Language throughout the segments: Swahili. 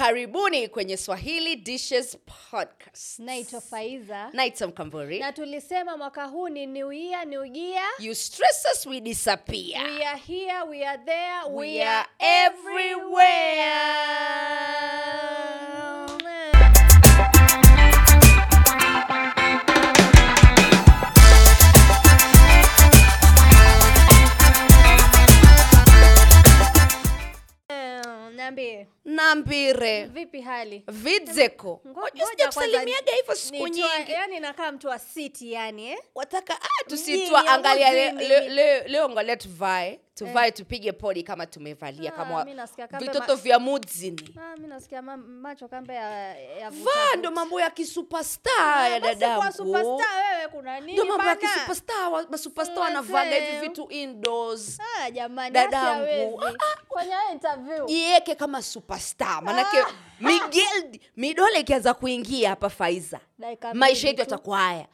karibuni kwenye swahili dishes podcast. Naitwa faiza naitwa mkamburi na tulisema mwaka huu ni new year new year. You stress us we disappear. We are here we are there we, We are are everywhere niambie. Nambire vipi hali? Vidzeko. Ngoja hivyo siku nyingi. yani nakaa mtu wa city yani eh? wataka ah, tusitwa angalia le, mjini. le, le, leo angalia tuvae tuvae tupige podi kama tumevalia Ah, kama vitoto vya mudzini Ah, macho kambe ya, ya vaa ndo mambo ya kisupesta ya dadangu ndo mambo ya kisupesta masupestar Mzee. wanavaga hivi vitu indoors. Ah, Dadangu. kama supesta manake migel midole ikianza kuingia hapa faiza maisha yetu tu. yatakuwa haya.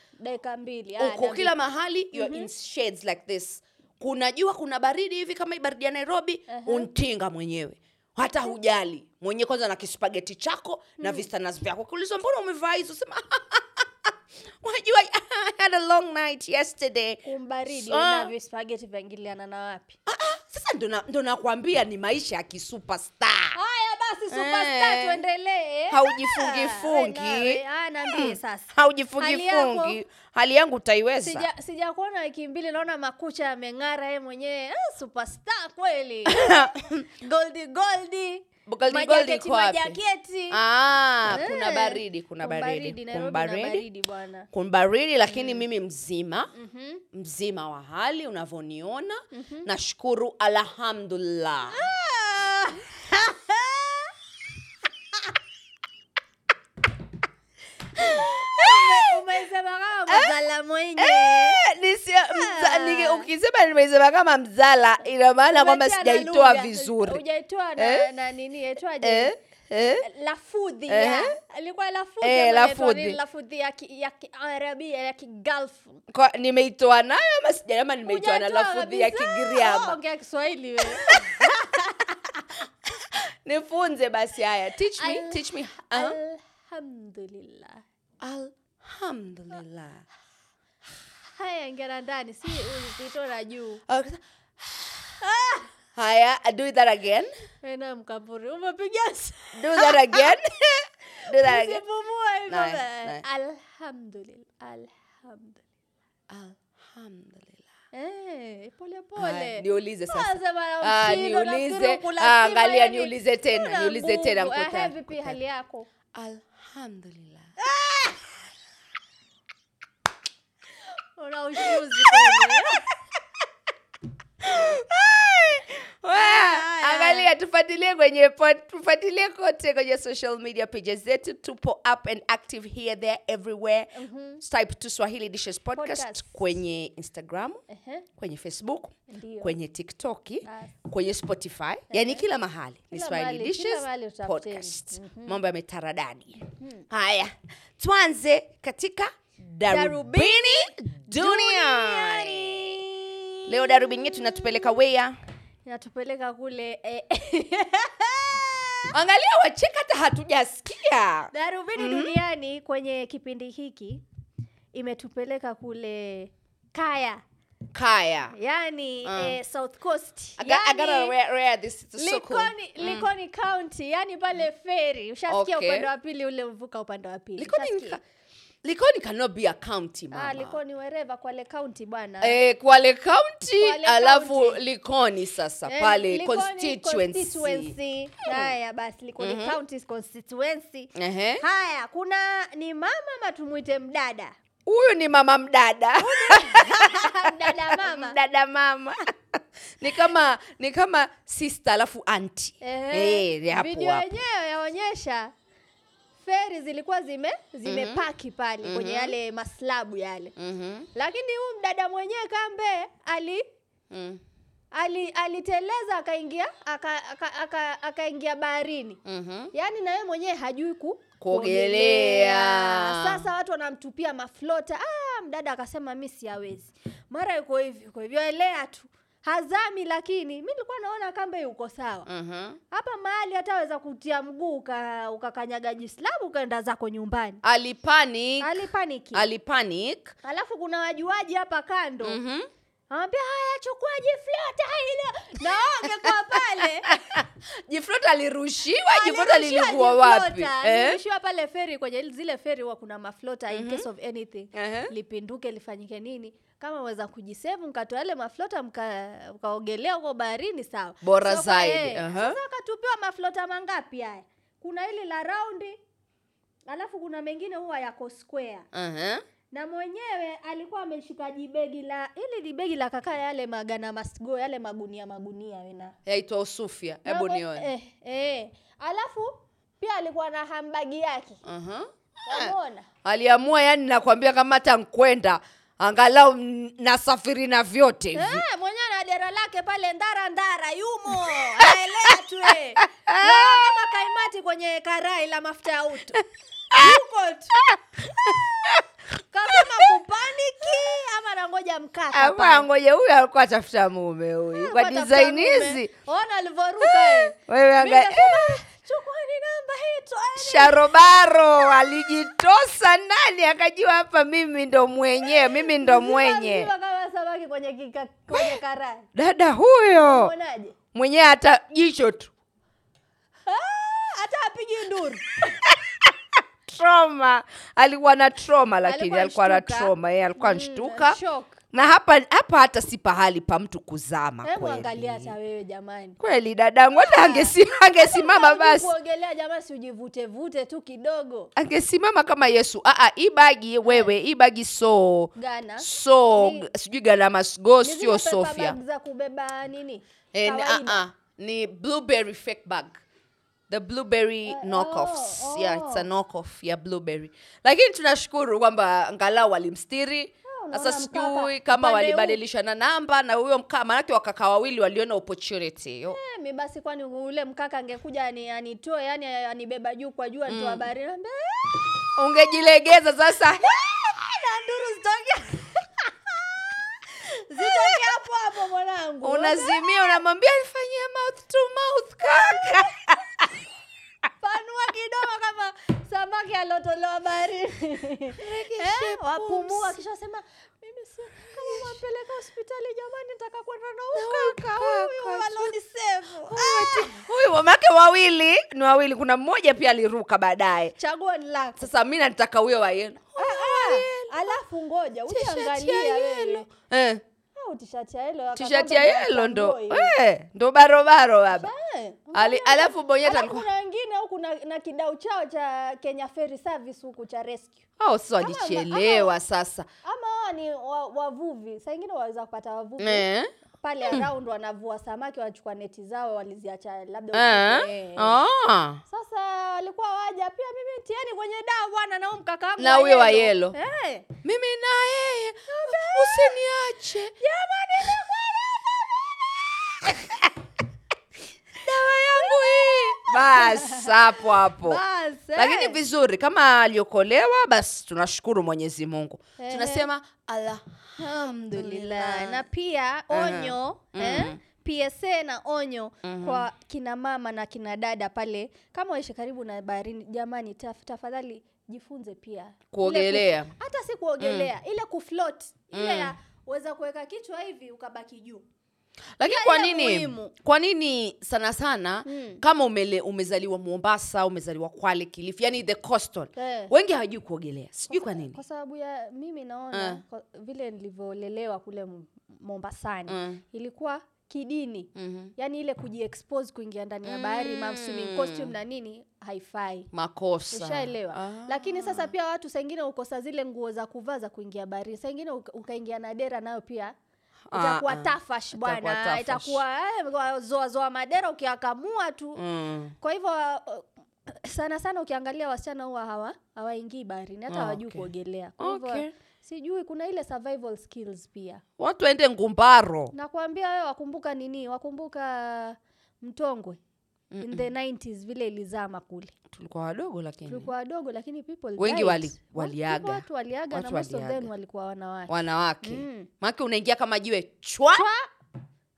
Ah, uko kila mahali you're in shades like this kuna jua kuna baridi hivi kama baridi ya nairobi untinga mwenyewe. Hata hujali. Mwenyewe kwanza na kispageti chako na vistanas vyako. Kuulizwa mbona umevaa hizo? Sema wajua I had a long night yesterday. Kumbaridi Ah. na vispageti vyaingiliana na wapi? Ah, ah, sasa ndo nakwambia ni maisha ya kisupestar haya basi superstar Eh. tuendelee Haujifungi-fungi. Sasa. Hali haujifungifungi hali yangu utaiweza. Sija sija kuona wiki mbili naona makucha yameng'ara ye mwenyewe. Ah, superstar kweli. Goldi goldi. Goldi goldi majaketi majaketi. Ah, kuna Eh, baridi kuna baridi. Kuna baridi bwana. Kuna baridi lakini mimi mzima Mhm. mzima wa hali unavyoniona. Nashukuru alhamdulillah. Ah. Umesema kama Eh, nige- ukisema nimesema kama mzala ina maana kwamba sijaitoa vizuri. Hujaitoa na, Eh? na nini yaitwaje? Eh? Eh? lafudhi Eh? alikuwa lafudhi Eh, lafudhi. lafudhi ya ki- ya kiarabia ya kigalfu Kwa- nimeitoa nayo ama sijaama nimeitoa na lafudhi ya kigiriama? Ongea kiswahili wewe. Nifunze basi haya. Teach me teach me alhamdulillah alhamdulillah. Haya ingera ndani. Si uzito na juu. Okay. haya do that again. Ena mkamburi umepiga do that again. Do that again. Nice, nice. alhamdulillah alhamdulillah. Alhamdulillah. Eh pole pole. niulize sasa. Bana, Ah, niulize. Ah, angalia, tena, niulize tena, vipi hali yako? Alhamdulillah kweli. Wea, Haya. angalia tufuatilie kwenye tufuatilie kote kwenye social media pages zetu tupo up and active here there everywhere type tu swahili dishes podcast, Podcast. kwenye instagram Ehe, kwenye facebook Ndiyo. kwenye tiktoki Basi. kwenye spotify yani kila mahali ni swahili dishes podcast mm-hmm. mambo yametaradadi haya tuanze katika darubini duniani. Leo darubini yetu inatupeleka wea inatupeleka kule eh, angalia wacheka hata hatujasikia. Darubini duniani kwenye kipindi hiki imetupeleka kule kaya. Kaya. Yani uh. eh, south coast. I got, I gotta yani, wear, wear this. It's so cool. likoni, likoni county yani pale feri ushasikia Okay. upande wa pili ule mvuka upande wa pili Likoni, cannot be a county mama. ah, likoni wereva kwale county bwana Eh, Kwale County Kwale alafu County. Likoni sasa Eh, pale Likoni constituency. constituency. haya basi likoni county constituency Ehe. haya kuna ni mama matumwite mdada Huyu ni mama mdada. mdada mama mdada mama. ni kama ni kama sister alafu auntie. Eh, hey, hapo video yenyewe yaonyesha feri zilikuwa zime zimepaki pale kwenye yale maslabu yale Mhm. lakini huyu mdada mwenyewe kambe ali Mm. ali aliteleza akaingia aka- aka- aka- baharini baharini Mhm. yaani na yeye mwenyewe hajui ku Kuogelea. sasa watu wanamtupia maflota ah, mdada akasema mi siawezi mara yuko hivi yuko hivyo elea tu hazami lakini mi nilikuwa naona kamba yuko sawa. Mhm. hapa mahali hataweza kutia mguu uka- ukakanyaga jislamu ukaenda zako nyumbani. Alipanic. Alipanic. Alafu kuna wajuaji hapa kando. Mhm. Anamwambia haya chukua jiflota hilo na pale. Jiflota alirushiwa jiflota lilikuwa wapi? Eh? alirushiwa pale feri kwenye zile feri huwa kuna maflota in case of anything. Ehe. lipinduke lifanyike nini kama weza kujisevu mkatoa yale maflota mka- mkaogelea huko baharini sawa. Bora So zaidi, eh, aha. sasa akatupiwa maflota mangapi haya? Kuna hili la raundi alafu kuna mengine huwa yako square. Mhm. na mwenyewe alikuwa ameshika jibegi la ili jibegi la kakaa yale magana masgo yale magunia magunia wena yaitwa usufia hebu nione. eh, eh. alafu pia alikuwa na hambagi yake. Wamona aliamua yani nakwambia kama hata nkwenda angalau nasafiri na vyote hivi. Eh, mwenyewe na dera lake pale ndara ndara yumo aelea tu eh. Kama kaimati kwenye karai la mafuta ya uto yuko tu. Kasema kupaniki ama nangoja mkaka ama pale. huyu alikuwa atafuta mume huyu. Kwa Alikuwa design hizi. Ona alivyoruka eh. wewe Mimi anga namba hii toeni sharobaro alijitosa ndani akajua hapa mimi ndo mwenyewe mimi ndo mwenye. kama samaki kwenye kika, kwenye karai. Dada huyo mwenyewe hata jicho tu. Ah, hata apigi nduru. Trauma. Alikuwa na trauma lakini Alikuwa na trauma yeye alikuwa nshtuka anashtuka. Na hapa hapa hata si pahali pa mtu kuzama kweli. hata wewe jamani. Kweli dadangu hata angesi, angesimama basi. kuogelea jamani si ujivute vute tu kidogo. Angesimama kama yesu. Aa, hii bagi wewe hii bagi so gana. so sijui galamasgo go sio sofia. za kubeba nini? Ah, ah, ni blueberry fake bag. The blueberry Eh, knockoffs. oh, yeah it's a oh. knockoff ya blueberry. Lakini tunashukuru kwamba angalau walimstiri sasa sijui kama walibadilishana namba na huyo mkaa maanake wakaka wawili waliona opportunity Eh, mi basi kwani ule mkaka angekuja ani, anitoe yani anibeba juu kwa juu anitoa habari. Naambia "Eh, ungejilegeza sasa. Na nduru zitoke. Zitoke hapo hapo mwanangu. Unazimia unamwambia nifanyie mouth to mouth kaka. Panua kidogo kama samaki alotolewa baharini eh, wapumua kisha sema mimi si kama hospitali jamani nitaka kwenda na ukaka huyu alonisevu huyu mamake wawili ni wawili kuna mmoja pia aliruka baadaye. Chaguo ni lako. Sasa mi nataka huyo wayeno Ah, ah, alafu ngoja wewe. eh, tishati ya yelo tishati ya yelo ndo. Eh, ndo barobaro baba Ali, alafu bonyeta alikuwa kuna wengine huku na, na kidau chao cha Kenya Ferry Service huku cha rescue oh, sasa Ama- walichelewa sasa ama ni wa- wavuvi saa ingine waweza kupata wavuvi eh. pale around wanavua samaki wanachukua neti zao waliziacha labda Eh. eh. Oh. sasa walikuwa waja pia mimi tieni kwenye dau bwana na mkaka wangu Na huyo wa yellow. yellow. eh. mimi na yeye usiniache jamani yangu hii bas hapo hapo. Basi eh. lakini vizuri kama aliokolewa basi tunashukuru mwenyezi mungu. Ehe. tunasema alhamdulillah. Na pia onyo Mm. eh, psa na onyo kwa kina mama na kina dada pale. Kama waishi karibu na baharini jamani taf, tafadhali jifunze pia. Kuogelea. hata si kuogelea ile kuflot ile ya weza kuweka kichwa hivi ukabaki juu lakini kwa nini kwa nini sana sana Mm. kama umele, umezaliwa mombasa umezaliwa kwale kilifi yani the coastal Eh. wengi hawajui kuogelea sijui kwa nini kwa sababu ya mimi naona uh. kwa, vile nilivyolelewa kule mombasani uh. ilikuwa kidini mm-hmm. yani ile kujiexpose kuingia ndani ya bahari mm. swimming costume na nini haifai makosa ushaelewa Ah. lakini sasa pia watu saingine ukosa zile nguo za kuvaa za kuingia baharini saingine ukaingia na dera nayo pia Ah, itakuwa ah. tafash Itakuwa bwana itakuwa eh, zoa zoa madera ukiakamua tu Mm. kwa hivyo uh, sana sana ukiangalia wasichana huwa hawa hawaingii baharini hata Ah, hawajui okay. kuogelea kwa hivyo Okay. sijui kuna ile survival skills pia watu waende ngumbaro nakwambia wewe wakumbuka nini wakumbuka mtongwe in the 90s vile ilizama kule. Tulikuwa wadogo lakini. Tulikuwa wadogo lakini people Wengi wali- waliaga. watu waliaga Watu na most of them walikuwa wanawake. Wanawake. Mm. maake unaingia kama jiwe chwa! Chwa!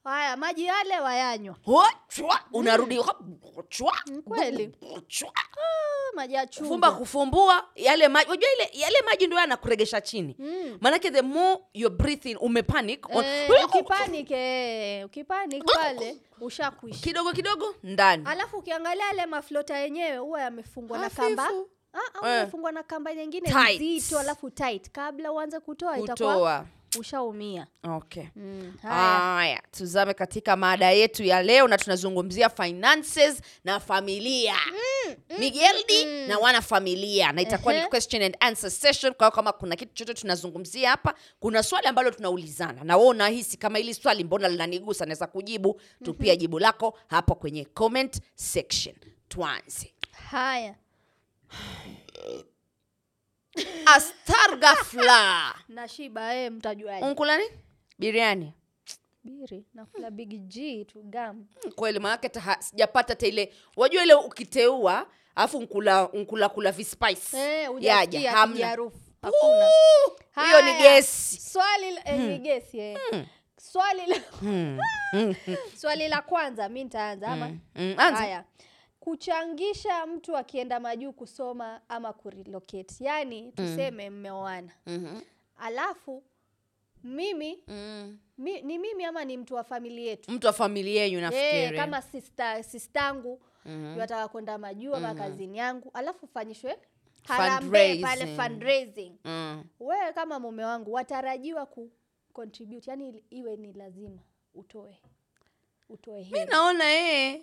Haya maji yale wayanywa Ho, chwa, unarudi Mm, kweli. chwa. Ah, maji ya chumvi. fumba kufumbua yale maji unajua ile yale maji ndio yanakuregesha chini Mm. manake the more you're breathing umepanic on- Eh, ukipanic eh, ukipanic pale ushakwisha kidogo kidogo ndani alafu ukiangalia yale maflota yenyewe huwa yamefungwa na Hafifu. kamba Ah, ah, Eh. yamefungwa na kamba nyingine Tight. nzito alafu tight kabla uanze kutoa itakuwa kutoa ushaumia. Okay. Mm. haya. Tuzame katika mada yetu ya leo na tunazungumzia finances na familia. Migeldi na wana familia na itakuwa ni question and answer session kwa hiyo kama kuna kitu chochote tunazungumzia hapa. Kuna swali ambalo tunaulizana na wewe unahisi kama hili swali mbona linanigusa? Naweza kujibu. Tupia jibu lako hapo kwenye comment section. Tuanze. Haya astargafla nashiba eh, mtajuaje? Unkula nini? Biriani biri nakula big g tu gam kweli maanake ta- sijapata hata ile. Wajua ile ukiteua alafu nkula nkula kula vispice eh, yaja hamna. hakuna. Hiyo ni gesi. swali la- eh, ni gesi eh. swali la swali la kwanza mi nitaanza ama? Hmm. anza. haya kuchangisha mtu akienda majuu kusoma ama kurelocate. Yaani tuseme mmeoana. Mhm. alafu mimi Mm. mi, ni mimi ama ni mtu wa familia yetu? Mtu wa familia yenyu nafikiri. E, kama sister sistangu Mhm. yataka kwenda majuu ama kazini yangu. Alafu fanyishwe harambee pale fundraising. Mm. wewe kama mume wangu watarajiwa ku contribute. Yani iwe ni lazima utoe. Utoe mi hela. naona eh.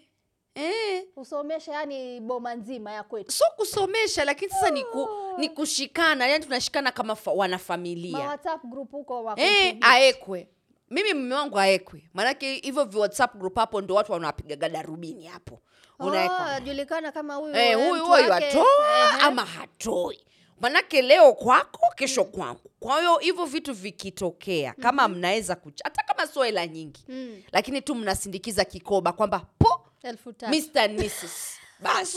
Eh. usomeshe yani boma nzima ya kwetu. So kusomesha lakini sasa ni, ku, ni kushikana yani tunashikana kama fa, ma wanafamilia whatsapp group huko wa eh, aekwe. Mimi mume wangu aekwe. Maanake hivyo vi whatsapp group hapo ndo watu wanapigaga darubini hapo. Unajulikana Oh, kama huyu Eh, huyu huyu atoa ama hatoi? Manake leo kwako kesho kwangu. Kwa hiyo hivyo vitu vikitokea kama mnaweza kucha hata kama sio hela nyingi. Mm, lakini tu mnasindikiza kikoba kwamba po Mr. and Mrs. bas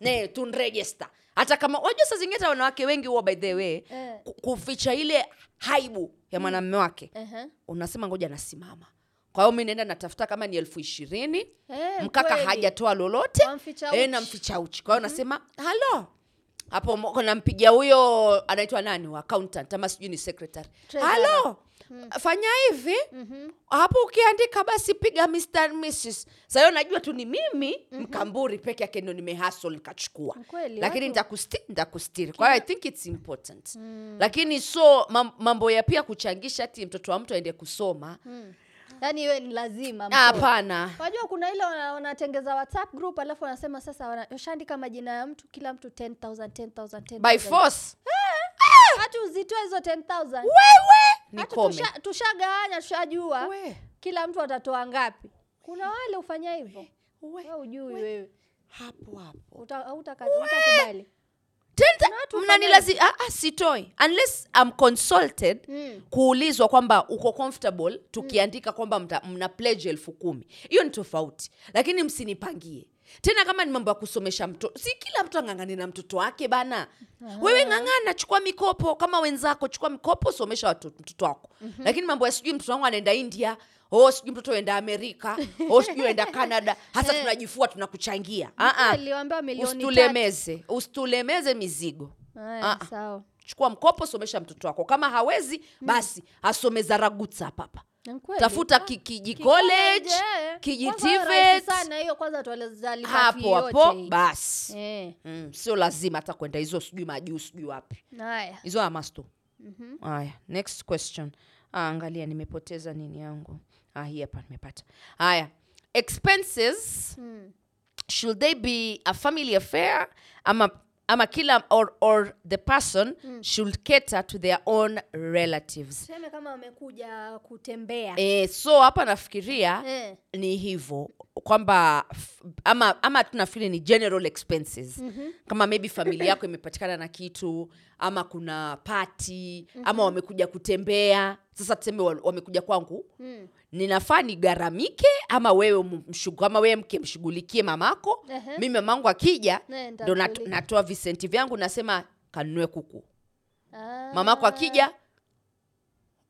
ne tunregister. Hata kama wajua saa zingine wanawake wengi huwa by the way Eh. kuficha ile haibu ya mwanamume wake Ehe. unasema ngoja nasimama. Kwa hiyo mi naenda natafuta kama ni elfu ishirini. Eh, mkaka hajatoa lolote. Eh, namficha uchi. Kwa hiyo nasema halo. Hapo nampigia huyo anaitwa nani wa accountant ama sijui ni secretary. Treasurer. Halo fanya hivi. Mhm. hapo ukiandika basi piga Mr. Mrs. sahiyo najua tu ni mimi mkamburi peke yake ndo nimehasl nikachukua. Lakini nitakustiri nitakustiri kwa hiyo i think it's important. Lakini so mambo ya pia kuchangisha ti mtoto wa mtu aende kusoma. Mm. yaani iwe ni lazima Ah, hapana. Wajua kuna ile wanatengeza whatsapp group alafu wanasema sasa washaandika majina ya mtu kila mtu 10000 10000 by force. Hata uzitoe hizo 10000 wewe nikome tusha- tushagawanya tushajua. Kila mtu atatoa ngapi? Kuna wale ufanya hivyo. Ujui wewe hapo hapo. Utakubali mnanilazi ah, ah, sitoi. Unless I'm consulted Mm. kuulizwa kwamba uko comfortable tukiandika kwamba mna pledge elfu kumi. Hiyo ni tofauti. Lakini msinipangie tena kama ni mambo ya kusomesha mtoto si kila mtu ang'ang'ani na mtoto wake bana. Wewe ng'ang'ana chukua mikopo kama wenzako chukua mikopo somesha mtoto wako. Lakini mambo ya sijui mtoto wangu anaenda india o sijui mtoto enda amerika o sijui enda canada hasa Eh. tunajifua tunakuchangia Ah, ah. usitulemeze usitulemeze mizigo. Ah, ah. sawa. Chukua mkopo somesha mtoto wako. Kama hawezi basi asome zaragutsa papa. Tafuta Ah, ki- kiji college, college kiji Kwanza hiyo TVET. rahisi sana hiyo kwanza tualizalipa hapo hapo basi. Yeah. mm, sio lazima hata kwenda hizo sijui majuu sijui wapi. Hizo amasto. Haya next question. Ah, angalia nimepoteza nini yangu? Ah, hii hapa nimepata. Haya expenses Mm. should they be a family affair ama ama kila or, or the person should cater to their own relatives. Tuseme kama wamekuja kutembea. E, so hapa nafikiria Eh. ni hivyo kwamba ama ama tunafikiri ni general expenses. Mhm. kama maybe familia yako imepatikana na kitu ama kuna pati ama wamekuja kutembea. Sasa tuseme wamekuja kwangu. Mm. Ninafaa nigaramike ama wewe mshugu, ama wewe mke mshughulikie mamako. Ehe. mimi mamangu akija ndo nat, natoa visenti vyangu nasema kanunue kuku. Ah. mamako akija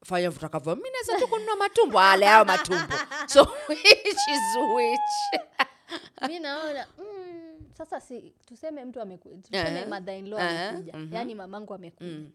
fanya vitakavyo. Mi naweza tu kununua matumbo. Ale hayo matumbo. So which is which? Mi naona mm, sasa si tuseme mtu ameku- tuseme mother in law eh, amekuja. Mhm. yaani mamangu amekuja. Mm.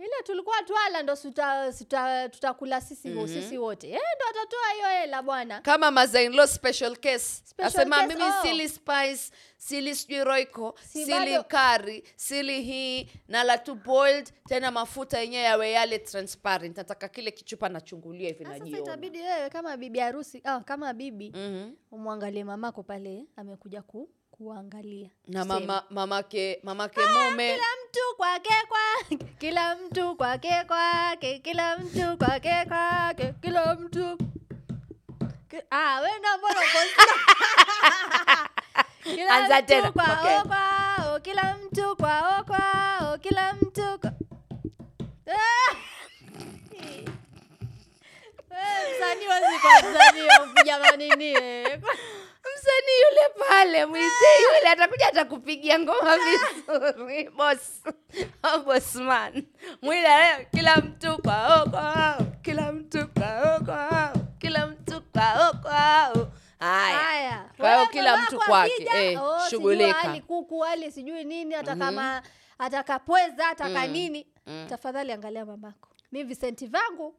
Ile tulikuwa twala ndo suta- suta- tutakula sisi wo- sisi wote. Eh, ndo atatoa hiyo hela bwana. Kama mazainlo special case. Special asema case, mimi oh. sili spice sili sijui roiko Si sili kari sili hii na la tu boiled tena mafuta yenyewe yawe yale transparent. Nataka kile kichupa nachungulia hivi Na sasa itabidi wewe kama bibi harusi oh, kama bibi Mhm. umwangalie mamako pale amekuja ku, kuangalia na mama, mamake mamake mume kila mtu kwake kwake kila mtu kwake kwake kila mtu kwake kwake kila mtu Ki- ah wenda mbona uko kila Anza mtu tena, kwao okay. kwao kila mtu kwao kwao kila mtu kwa... Ah! Msanii kwa msanii wa. Msanii yule pale mwite yule atakuja atakupigia ngoma vizuri bos oh, bosman mwile kila mtu kwao kwao kila mtu kwao kwao kila mtu kwao kwao haya. Kwa hiyo kila mtu kwake, eh, oh, shughulika. kuku ali sijui nini hata kama atakapweza ataka nini. tafadhali angalia mamako. Mi visenti vangu.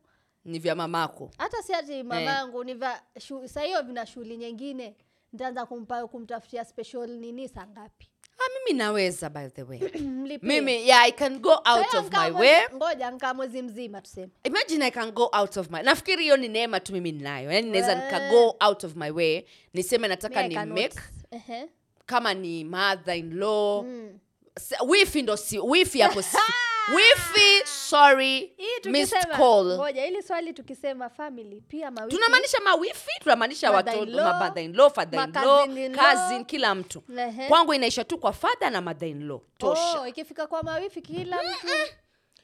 Ni vya mamako. Hata si ati mamangu ni vya shu- hiyo vina shughuli nyingine nitaanza kumpa kumtafutia special nini saa ngapi? Ah, mimi naweza by the way. Mimi yeah i can go out of my way. ngoja nkaa mwezi mzima tuseme. Imagine i can go out of my nafikiri hiyo ni neema tu mimi ninayo. Yani naweza Eh. nika go out of my way. Niseme nataka ni make kama ni mother in law Mm. wifi ndo si wifi hapo si wifi sorry missed call. ngoja ili swali tukisema family pia mawifi tunamaanisha mawifi tunamaanisha watoto mother in law father in law cousin kila mtu. Lehe. kwangu inaisha tu kwa father na mother in law. Tosha. Oh, ikifika kwa mawifi kila mtu.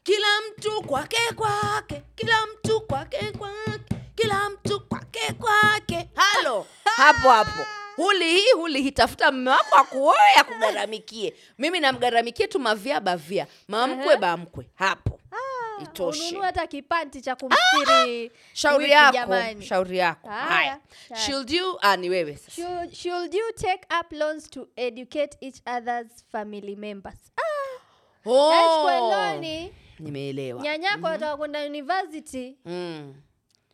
Kila mtu kwake kwake kila mtu kwake kwake kila mtu kwake kwake. Halo hapo hapo huli hii huli hitafuta mme wako akuoe akugharamikie mimi namgharamikie tu mavia bavia. Mamkwe bamkwe. Hapo. Itoshe. ununue hata kipanti cha kumstiri shauri yako shauri yako. Haya, haya should you ah, ni wewe sasa. Should, should you take up loans to educate each other's family members. Ah, oh. nimeelewa. Nyanyako ataka kwenda university. Mm.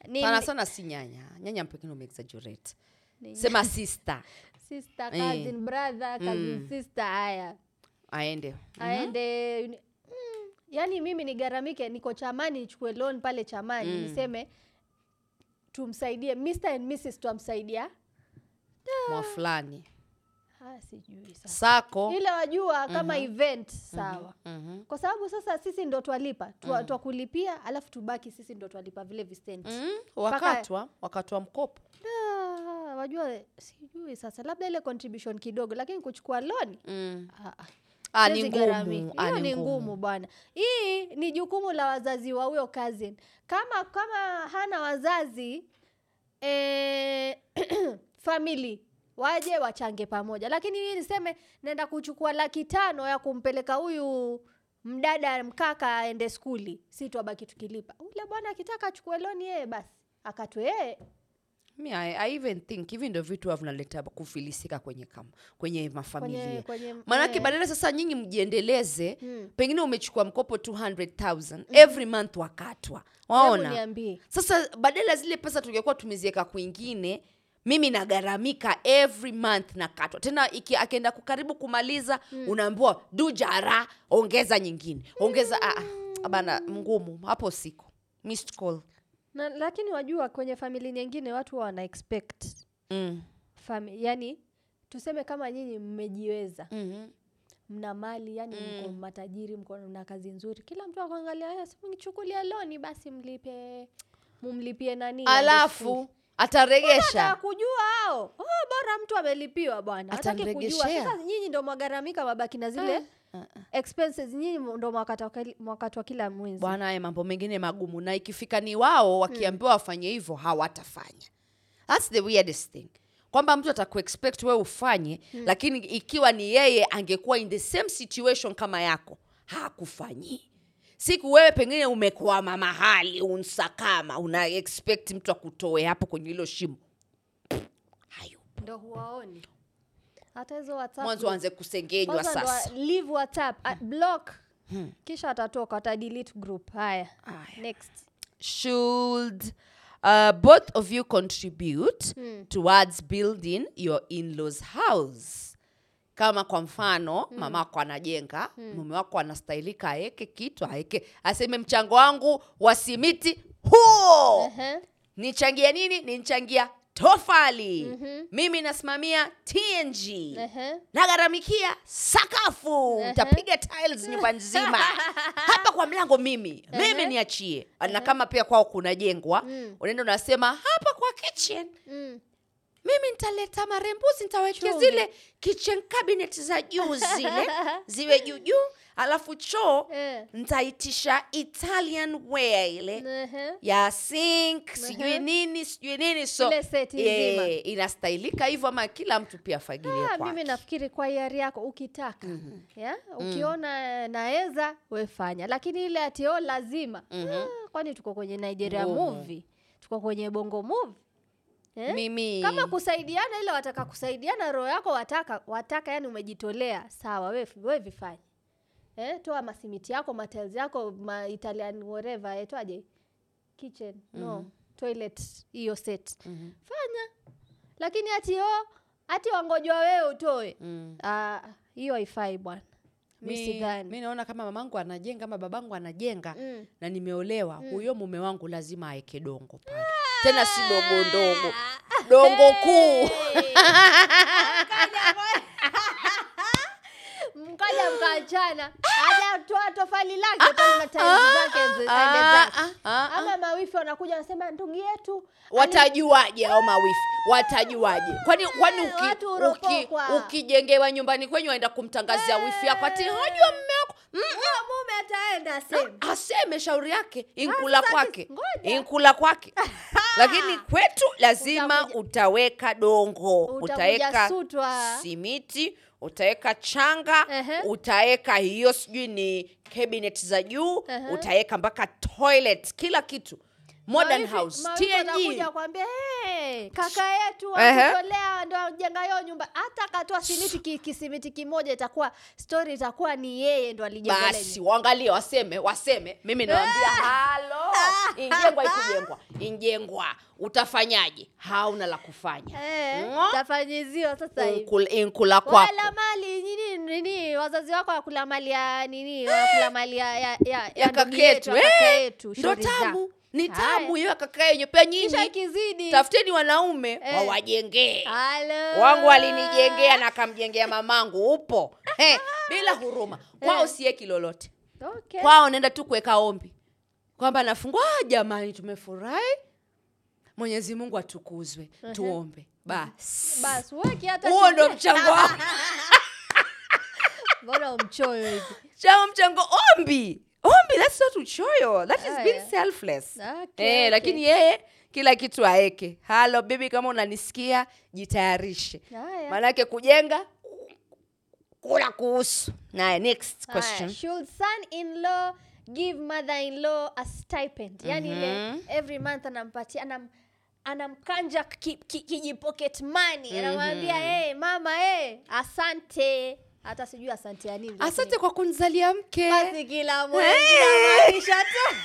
ni sana sana si nyanya. Nyanya mpengine umeexaggerate ni- sema sister. Sister cousin, mm. brother cousin sister haya. Aende. Aende uni- mm, yani mimi nigaramike niko chamani nichukue loan pale chamani niseme tumsaidie Mr and Mrs twamsaidia. Mwa fulani. Ah, sijui sasa. Sako. Ile wajua kama event sawa. Mhm. kwa sababu sasa sisi ndo twalipa twa, twakulipia alafu tubaki sisi ndo twalipa vile visenti Mm, wakatwa wakatwa mkopo. Ah, wajua sijui sasa labda ile contribution kidogo lakini kuchukua loan mm. ah, ah. ah, ni ngumu. hiyo ni ni ngumu. bwana. Hii ni jukumu la wazazi wa huyo cousin. Kama kama hana wazazi eh, family waje wachange pamoja. Lakini hii niseme naenda kuchukua laki tano ya kumpeleka huyu mdada mkaka aende skuli. Si tuabaki tukilipa. Ule bwana akitaka achukue loni yeye basi. Akatwe yeye Mi, I, I even think hivi ndo vitu vinaleta kufilisika kwenye kam, kwenye mafamilia. Maanake eh, badala sasa nyinyi mjiendeleze hmm. pengine umechukua mkopo 200000 every month wakatwa. Waona? Sasa badala zile pesa tungekuwa tumeziweka kwingine mimi nagaramika every month nakatwa. Tena iki akienda kukaribu kumaliza unaambiwa du jara ongeza nyingine. Ongeza ah, ah, bana ngumu. Hapo siku missed call na, lakini wajua kwenye famili nyingine watu wana expect. Mm. fami, yani tuseme kama nyinyi mmejiweza. Mm mna mali yani mko matajiri mko na kazi nzuri. Kila mtu akuangalia "Eh, loni basi mlipe mumlipie nani alafu ataregesha. Kujua hao. Oh, bora mtu amelipiwa bwana. Hataki kujua. Sasa nyinyi ndo mwagaramika mabaki na zile expenses nyinyi ndo mwakatwa kil- kila mwezi. Bwana haya mambo mengine magumu na ikifika ni wao wakiambiwa wafanye hivyo hawatafanya. Thats the weirdest thing. Kwamba mtu atakuexpect wewe ufanye lakini ikiwa ni yeye angekuwa in the same situation kama yako hakufanyii siku wewe pengine umekwama mahali unsakama una expect mtu akutoe hapo kwenye hilo shimo. Hayo ndo huwaoni hata hizo WhatsApp mwanzo anze kusengenywa sasa wa- leave whatsapp uh, block. Kisha atatoka ata delete group. Haya. Next. Should uh, both of you contribute towards building your in-laws house? Kama kwa mfano hmm. mama wako anajenga hmm. mume wako anastahilika aeke kitu aeke aseme mchango wangu wa simiti huo. Ehe. nichangia nini? Nichangia tofali. Mm-hmm. mimi nasimamia tng Ehe. nagharamikia sakafu. Tiles nyumba nzima. Hapa kwa mlango mimi. Mimi niachie. Na kama pia kwao kunajengwa Mm. unaenda unasema hapa kwa kitchen. Mm. mimi nitaleta marembuzi nitawekea zile kitchen cabinet za juu zile ziwe juu juu alafu choo Eh. nitaitisha italian wear ile Ehe. ya sink sijui Ehe. nini sijui nini so nzima. inastahilika hivyo ama kila mtu pia afagilie Ah, mimi nafikiri kwa hiari yako ukitaka yeah? ukiona naweza wefanya lakini ile atio lazima ah, kwani tuko kwenye nigeria Ngumu. movie tuko kwenye bongo movie eh? mimi kama kusaidiana ile wataka kusaidiana roho yako wataka wataka yani umejitolea sawa we, we vifanye eh, toa masimiti yako matiles yako ma italian whatever etwaje kitchen no. Toilet hiyo set. Mhm. fanya. Lakini ati o ati wangojwa wewe utoe. Mm. Ah, hiyo haifai bwana. Mi mi, naona kama mamangu anajenga ama babangu anajenga Mm. na nimeolewa huyo mume wangu lazima aeke dongo pale. Tena si dogo ndogo. Dongo kuu mkaja mkaachana. Hajatoa tofali lake pale zake Ah, ah, ah, ah. ama mawifi wanakuja wanasema ndugu yetu watajuaje au mawifi? Watajuaje? Kwani kwani Eh, uki, ukijengewa nyumbani kwenyu waenda kumtangazia wifi yako ati hajua mme wako. Mm, mume ataenda sehemu aseme shauri yake inkula kwake. inkula kwake. Lakini kwetu lazima utaweka dongo. Utaweka simiti utaweka changa Ehe. utaweka hiyo sijui ni cabinet za juu Ehe. utaweka mpaka toilet kila kitu modern Mawifi- house tng kuambia hey, kaka yetu Ehe. wakutolea ndo ajenga hiyo nyumba. Hata akatoa simiti kisimiti kimoja itakuwa story itakuwa ni yeye ndo alijenga basi waangalie waseme waseme. Mimi nawambia halo injengwa ikujengwa. Injengwa. Utafanyaje? Hauna la kufanya. Eh, tafanyiziwa sasa hivi. Inkula- kwako. Wala mali nini nini wazazi wako wakula mali ya nini wakula mali ya ya, ya, kaka yetu, yetu. ya ni tabu tamu hiyo kaka yenye pia nyinyi. Tafuteni wanaume Eh. wawajengee. Wangu alinijengea na akamjengea mamangu. Upo. Hey, bila huruma. Kwao Eh. sieki lolote. Okay. kwao naenda tu kuweka ombi. Kwamba nafungua "Ah, jamani tumefurahi. Mwenyezi mungu atukuzwe. Tuombe. Basi. Basi weki hata huo ndo mchango wangu mbona hivi? Chao mchango ombi ombi that's not uchoyo. That is being selfless. Okay, eh, okay. lakini yeye kila kitu aeke. Halo bibi kama unanisikia jitayarishe. Haya. maanake kujenga kula kuhusu. Naye next question. Haya, should son-in-law give mother-in-law a stipend. Yani ile every month anampatia anam, anamkanja ki- ki- kijipocket money. Anamwambia hey, mama hey, asante hata sijui asante ya nini asante kwa kunizalia mke. Basi kila mwisha tu.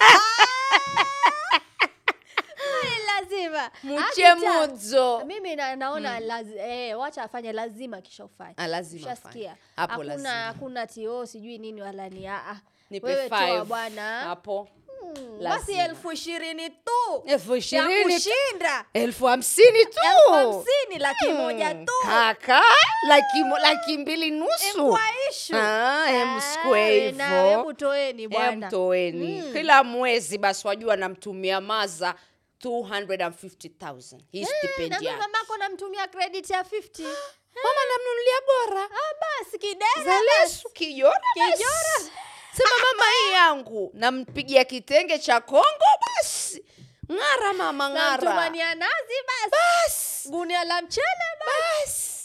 Lazima. Muche Akita- mimi na, naona lazi, eh, wacha afanye lazima kisha ufanye. Ah, lazima ufanye. Hapo hakuna lazima. hakuna tio sijui nini wala ni aa nipe wewe toa five. bwana. hapo. Basi elfu ishirini tu. Elfu ishirini kushinda. Elfu hamsini tu. Elfu hamsini laki moja Mm, tu. Kaka laki, mo- laki mbili nusu. Ishu. Ah, Ah, msikue hivo toeni bwana. kila mwezi basi wajua namtumia maza 250000 hii na stipendi mimi yake. mamako namtumia credit ya 50 mama namnunulia gora ah, basi kidera Zalesu kijora. Kijora. Sema mama hii yangu. Nampigia kitenge cha kongo basi. Ng'ara mama ng'ara. Nazi basi. Basi. Gunia la mchele basi. Basi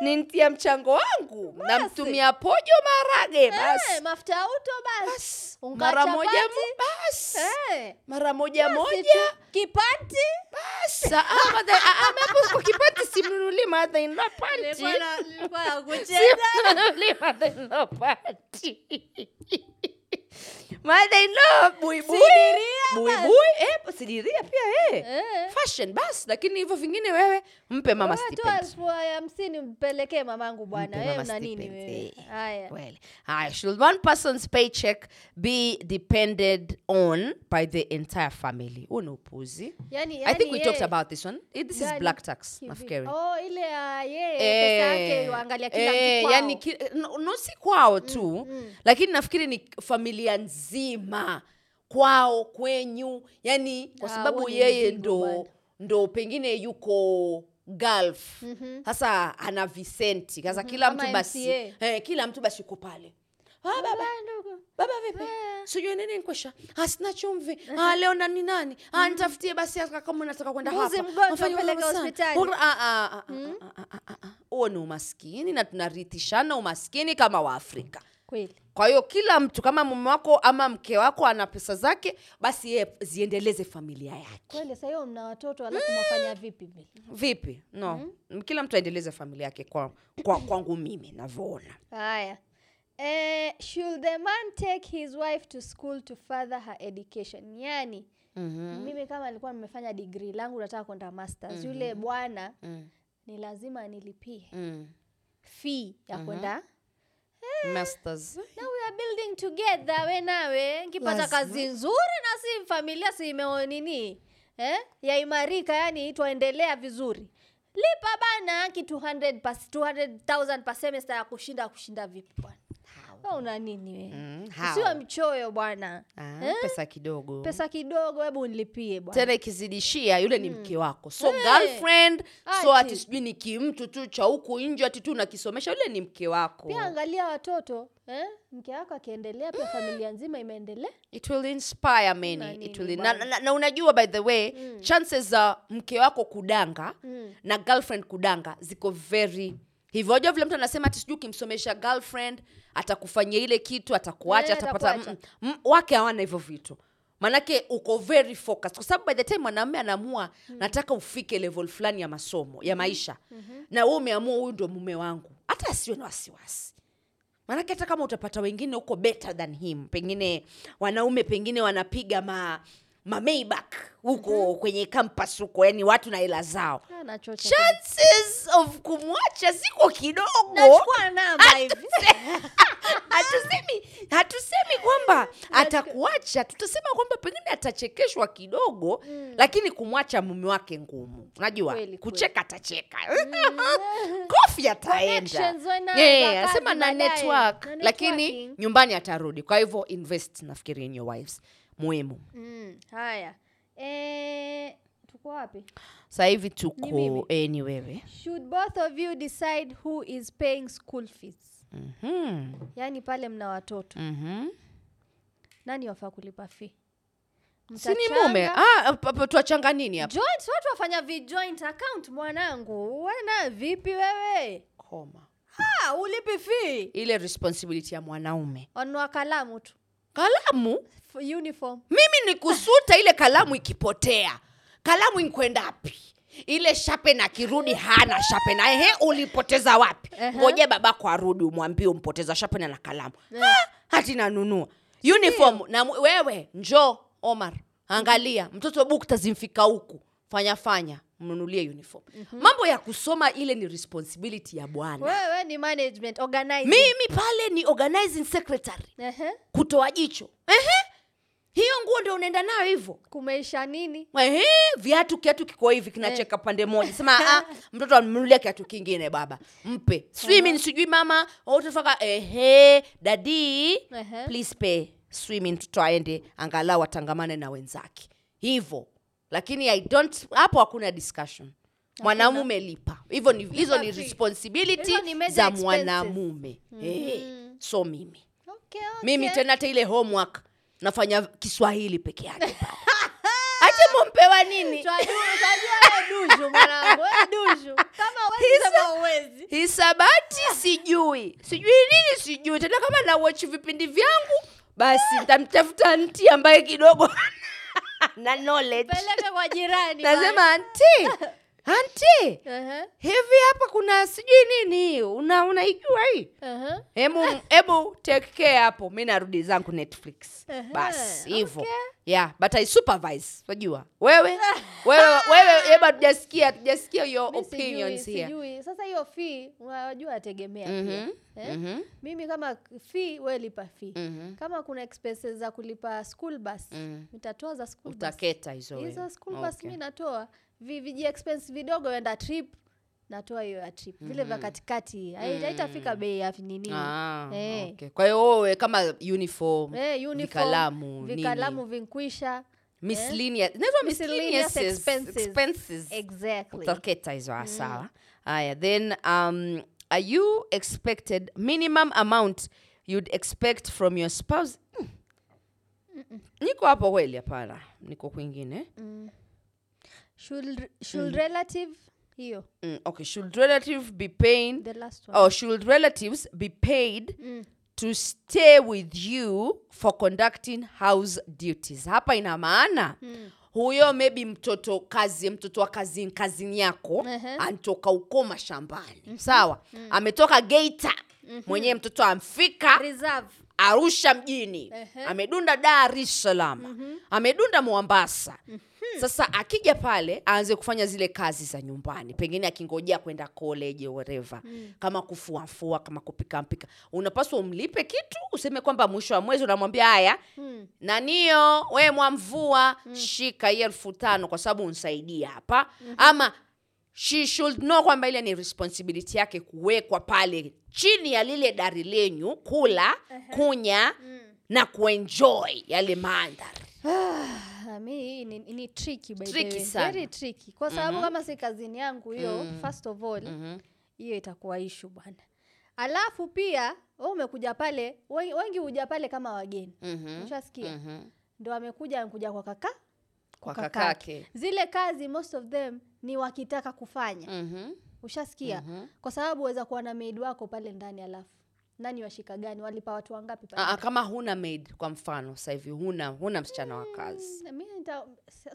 nintia mchango wangu. Namtumia pojo marage basi. Eh, mafuta ya uto basi. Mara moja basi. Eh, mara moja basi moja. Kipati. Basi. Ah, ah, ah, hapo kwa kipati simnunuli mother in law Simnunuli mother law. Buibui eh sidiria pia eh Eh. fashion bas lakini hivyo vingine wewe mpe mama stipend hamsini mpelekee mamangu bwana Mpe wewe mama una nini stipend, wewe eh. haya Well, should one person's paycheck be depended on by the entire family? Huu ni upuzi. yani, I think we talked about this one. Eh, This is black tax, nafikiri. oh ile ya yeye pesa yake yuangalia kila eh, mtu kwao. yani ki, no, no si kwao tu mm. lakini nafikiri ni familia nzima kwao kwenyu. Yani kwa Ah, sababu yeye ndo ndo pengine yuko gulf. Mhm. sasa ana visenti sasa kila mtu mtu basi eh, kila mtu basi uko pale. Ah, baba Baba. ndogo. baba vipi? Sijui nini nkwesha asina chumvi. Ah, leo nani nani? Ah, nitafutie basi kama nataka kwenda hapa. ah, ah, ah, ah, ah, ah, ah, ah. huo ni umaskini na tunarithishana umaskini kama waafrika. Kweli kwa hiyo kila mtu kama mume wako ama mke wako ana pesa zake basi yeye ziendeleze familia yake. Kweli sasa hiyo mna watoto alafu mwafanya vipi vile? Vipi? No. Kila mtu aendeleze familia yake kwa, kwa, kwangu mimi navyoona. Haya. Eh, should the man take his wife to school to further her education? Yani mm-hmm. mimi kama nilikuwa nimefanya degree langu nataka kwenda masters yule bwana mm. ni lazima nilipie mm. fee ya kwenda masters. na we are building together we nawe nkipata kazi nzuri na si familia si imeo eh? yaimarika yani twaendelea vizuri. Lipa bana ki 200 pas 200,000 per semester ya kushinda kushinda vipi bwana una nini we Mm, how? usiwe mchoyo bwana Ah, Eh? pesa kidogo pesa kidogo hebu nilipie bwana tena ikizidishia yule ni mke wako so Eh. girlfriend so Ati. sijui ni kimtu tu cha huku nje ati tu nakisomesha yule ni mke wako pia angalia watoto eh? mke wako akiendelea pia familia nzima imeendelea it will inspire Na many it will, na, na, na unajua by the way chances za mke wako kudanga Mm. na girlfriend kudanga ziko very hivyo wajua vile mtu anasema ati sijui ukimsomesha girlfriend atakufanyia ile kitu atakuacha Eh, atapata atakuacha. mm, mm, wake hawana hivyo vitu. Manake uko very focused. Kwa sababu by the time mwanamume anaamua nataka ufike level fulani ya masomo ya maisha. Na wewe umeamua huyu ndo mume wangu. Hata asiwe na wasiwasi. Maanake hata kama utapata wengine huko better than him pengine wanaume pengine wanapiga ma ma Maybach huko kwenye campus huko yani watu na hela zao. Chances of kumwacha ziko kidogo. Hatusemi hatusemi kwamba atakuacha. Tutasema kwamba pengine atachekeshwa kidogo lakini kumwacha mume wake ngumu. Unajua kucheka atacheka. Kofi ataenda. Na network Na lakini nyumbani atarudi. Kwa hivyo invest nafikiri in your wives muhimu. Mm, haya. E, tuko wapi? Sasa hivi tuko eh, ni wewe. Should both of you decide who is paying school fees? Mhm, yaani pale mna watoto. Mhm. nani wafaa kulipa fee? Sini mume? Ah, pa- nini hapa? Joint watu wafanya vijoint account mwanangu? Wana vipi wewe? Koma. Ha, ulipi fee? Ile responsibility ya mwanaume. Wanunua kalamu tu. Kalamu uniform. Mimi ni kusuta ile kalamu ikipotea. Kalamu inkwendapi ile shapen akirudi hana shapen ehe ulipoteza wapi? Ngoje babako arudi umwambie umpoteza shapen na kalamu. Ah, hati nanunua. Uniform na wewe njo omar angalia. Mtoto bukta zimfika huku. Fanya fanya mnunulie uniform. Mambo ya kusoma ile ni responsibility ya bwana. Wewe ni management organizing. Mimi pale ni organizing secretary. Ehe. kutoa jicho. Ehe hiyo nguo ndio unaenda nayo hivyo? Kumeisha nini? Ehe, viatu kiatu kiko hivi kinacheka pande moja. Sema ah, mtoto amnulia kiatu kingine baba. Mpe. Swimming sijui mama utafaka ehe dadi Ehe. please pay. Swimming mtoto aende angalau atangamane na wenzake. Hivyo. Lakini i don't hapo hakuna discussion. Mwanamume lipa hivyo ni hizo ni fee. responsibility Hizo ni major za expenses. mwanamume eh, so mimi. Okay, okay. mimi tena hata ile homework nafanya kiswahili peke yake pale. ati wote mumpewa nini hisabati sijui. Sijui nini sijui. Tena kama na watch vipindi vyangu basi ntamtafuta nti ambaye kidogo na knowledge. Kwa jirani. nasema anti uh -huh. hivi hapa kuna sijui nini una unaijua hii ehe. hebu hebu take care hapo mi narudi zangu netflix Ehe, basi hivo okay. yeah but i supervise unajua wewe wewe wewe hatujasikia tujasikia your Mi opinions sijui, here sijui. Sasa hiyo fee unajua ategemea mm-hmm. Eh? mhm, Mimi kama fee we lipa fee. mhm. Kama kuna expenses za kulipa school bus, Mm. nitatoa za school bus. utaketa hizo wewe. Hizo school bus mi natoa. Vi, viji expense vidogo enda trip natoa hiyo ya trip. Vile vya katikati hai- haitafika bei ya nini. Ah, Eh. okay. kwa hiyo wewe kama uniform Eh, uniform, vikalamu vikalamu vinkwisha. Exactly. utaketa hizo ah, sawa haya then um, are you expected minimum amount you'd expect from your spouse mm. niko hapo kweli hapana niko kwingine Should, should relative hiyo. Mm, okay should relative be paying the last one. or should relatives be paid Mm. to stay with you for conducting house duties? Hapa ina maana Mm. huyo maybe mtoto kazi mtoto wa kazini kazini yako Ehe. antoka uko mashambani. Sawa? Ametoka geita. Mwenyewe mtoto amfika Reserve. arusha mjini. Ehe. amedunda dar es salaam. Amedunda mombasa sasa akija pale aanze kufanya zile kazi za nyumbani. Pengine akingojea kwenda college whatever. Kama kufuafua kama kupikampika. Unapaswa umlipe kitu useme kwamba mwisho wa mwezi unamwambia haya Mm. naniyo we mwamvua shika hii elfu tano kwa sababu unsaidia hapa. Ama she should know kwamba ile ni responsibility yake kuwekwa pale chini ya lile dari lenyu kula kunya na kuenjoy yale mandhari. Ah, mi ni, ni tricky by the way. Very tricky kwa sababu kama si kazini yangu hiyo first of all Mhm. hiyo itakuwa ishu bwana alafu pia we umekuja pale wengi, huja pale kama wageni Mhm. ushasikia Mhm. ndo amekuja amekuja kwa kaka Kwa kakake. zile kazi most of them ni wakitaka kufanya Mhm. ushasikia kwa sababu waweza kuwa na maid wako pale ndani alafu nani washika gani walipa watu wangapi pale Ah, ah, kama huna maid kwa mfano sasa hivi huna huna msichana wa kazi Mm, nita-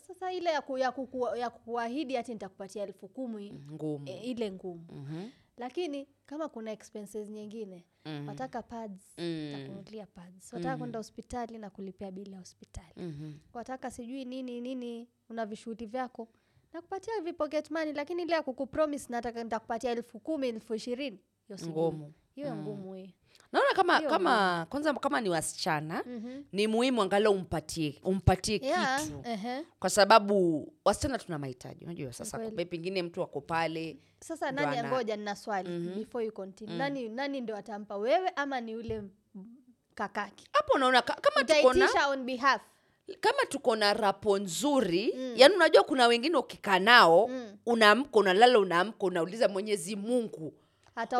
sasa ile ya, ku, ya, kuku, ya kukuahidi hati nitakupatia elfu kumi ngumu e, ile ngumu Mhm. lakini kama kuna expenses nyingine Mhm. wataka pads Mm. takunulia pads wataka kwenda hospitali na kulipia bili ya hospitali Mhm. wataka sijui nini nini una vishughuli vyako nakupatia vipocket money lakini ile ya kukupromise nataka nitakupatia elfu kumi elfu ishirini ngumu. Hiyo ngumu hii naona kama Hiyo kama kwanza kama ni wasichana Mhm. ni muhimu angalau umpatie umpatie Yeah, kitu ehe. kwa sababu wasichana tuna mahitaji unajua sasa Kweli. pe- pengine mtu ako pale sasa Ndo nani ana- ngoja nina swali before you continue nani, nani ndo atampa wewe ama ni ule m- kakake hapo unaona ka- kama tuko na utaitisha on behalf kama tuko na rapo nzuri mm. yaani unajua kuna wengine ukikaa nao Mm. unaamka unalala unaamka unauliza mwenyezi mungu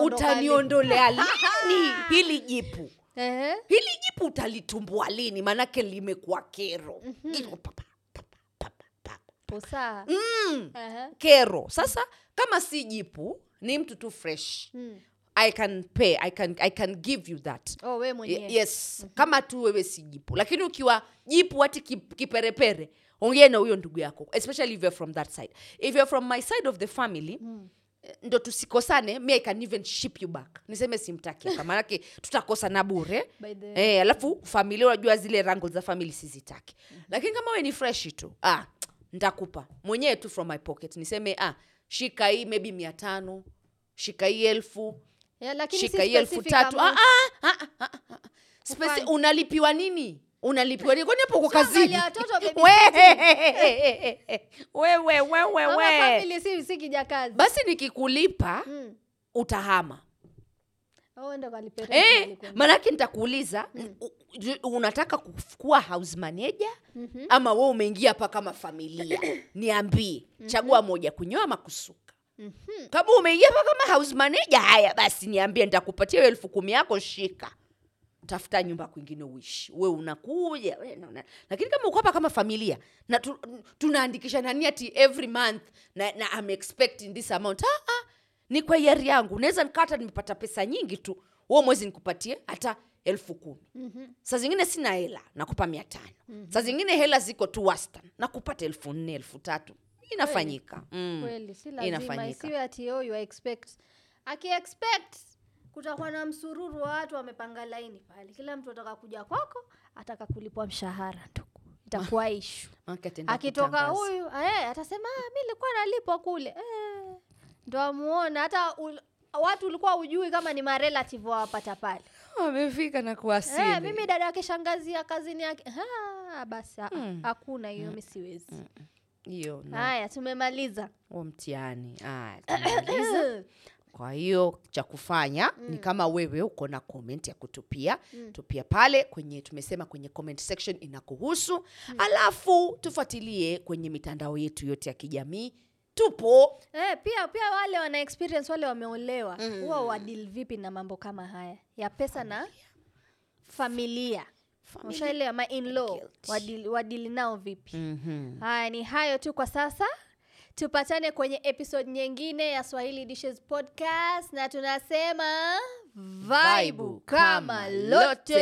utaniondolea lini hili jipu. Ehe. hili jipu utalitumbua lini? Maanake limekuwa kero. Iko papa, papa, papa, papa. usaha. Mm, Ehe. kero. Sasa kama si jipu ni mtu tu fresh. Mm. i can pay i can, I can give you that. Oh we yes. Kama tu wewe si jipu. Lakini ukiwa jipu hati kip- kiperepere ongee na huyo ndugu yako especially if you're from that side. If you're from my side of the family mm ndo tusikosane mi i can even ship you back. Niseme simtaki hapa maanake tutakosana bure. Eh, alafu familia unajua zile rango za famili sizitaki. Lakini kama we ni fresh tu ah, ntakupa mwenyewe tu from my pocket. Niseme ah, shika hii maybe mia tano shika hii elfu Yeah, shika hii elfu tatu. ah, ah, ah, ah, ah, ah. Speci- unalipiwa nini unalipiwa nini kwani hapo uko kazini? wewe wewe wewe si si kijakazi basi nikikulipa Mm. utahama. Oh, eh, maanake nitakuuliza u- unataka kuwa house manager? Ama we umeingia hapa kama familia? Niambie. Chagua moja kunyoa ama kusuka. Kama umeingia hapa kama house manager? Haya basi niambie nitakupatia hiyo elfu kumi yako shika tafuta nyumba kwingine uishi. We unakuja we na- na- lakini kama uko hapa kama familia na tu, tunaandikisha nani ati every month na, na I'm expecting this amount. Ah, ah, ni kwa hiari yangu. Naweza nikata nimepata pesa nyingi tu. Huo mwezi nikupatie hata elfu kumi. Mhm. saa zingine sina hela nakupa mia tano. Saa zingine hela ziko tu wastan nakupata elfu nne elfu tatu. Inafanyika. Mm. kweli si lazima. Inafanyika. isiwe ati oh, you expect. Akiexpect kutakuwa na msururu wa watu wamepanga laini pale. Kila mtu ataka kuja kwako ataka kulipwa mshahara tu. Itakuwa ishu akitoka huyu eh, atasema ah, mi nilikuwa nalipwa kule. Eh, ndo amuona. Hata ul, watu ulikuwa ujui kama ni marelative wawapata pale. Wamefika na kuwasili eh, mimi dada yake shangazi ya kazini yake. Basi hakuna hmm. hakuna hiyo mi siwezi. Hiyo haya tumemaliza. Huo mtihani. Tumemaliza. kwa hiyo cha kufanya ni kama wewe uko na comment ya kutupia. Tupia pale kwenye tumesema kwenye comment section inakuhusu. Alafu tufuatilie kwenye mitandao yetu yote ya kijamii. Tupo. Eh, pia pia wale wana experience wale wameolewa Mm. huwa wadil vipi na mambo kama haya? Ya pesa na familia. Familia. Ushaelewa ma in-law wadili, wadili nao vipi? Mhm. haya ni hayo tu kwa sasa Tupatane kwenye episode nyingine ya Swahili Dishes Podcast na tunasema vaibu kama lote.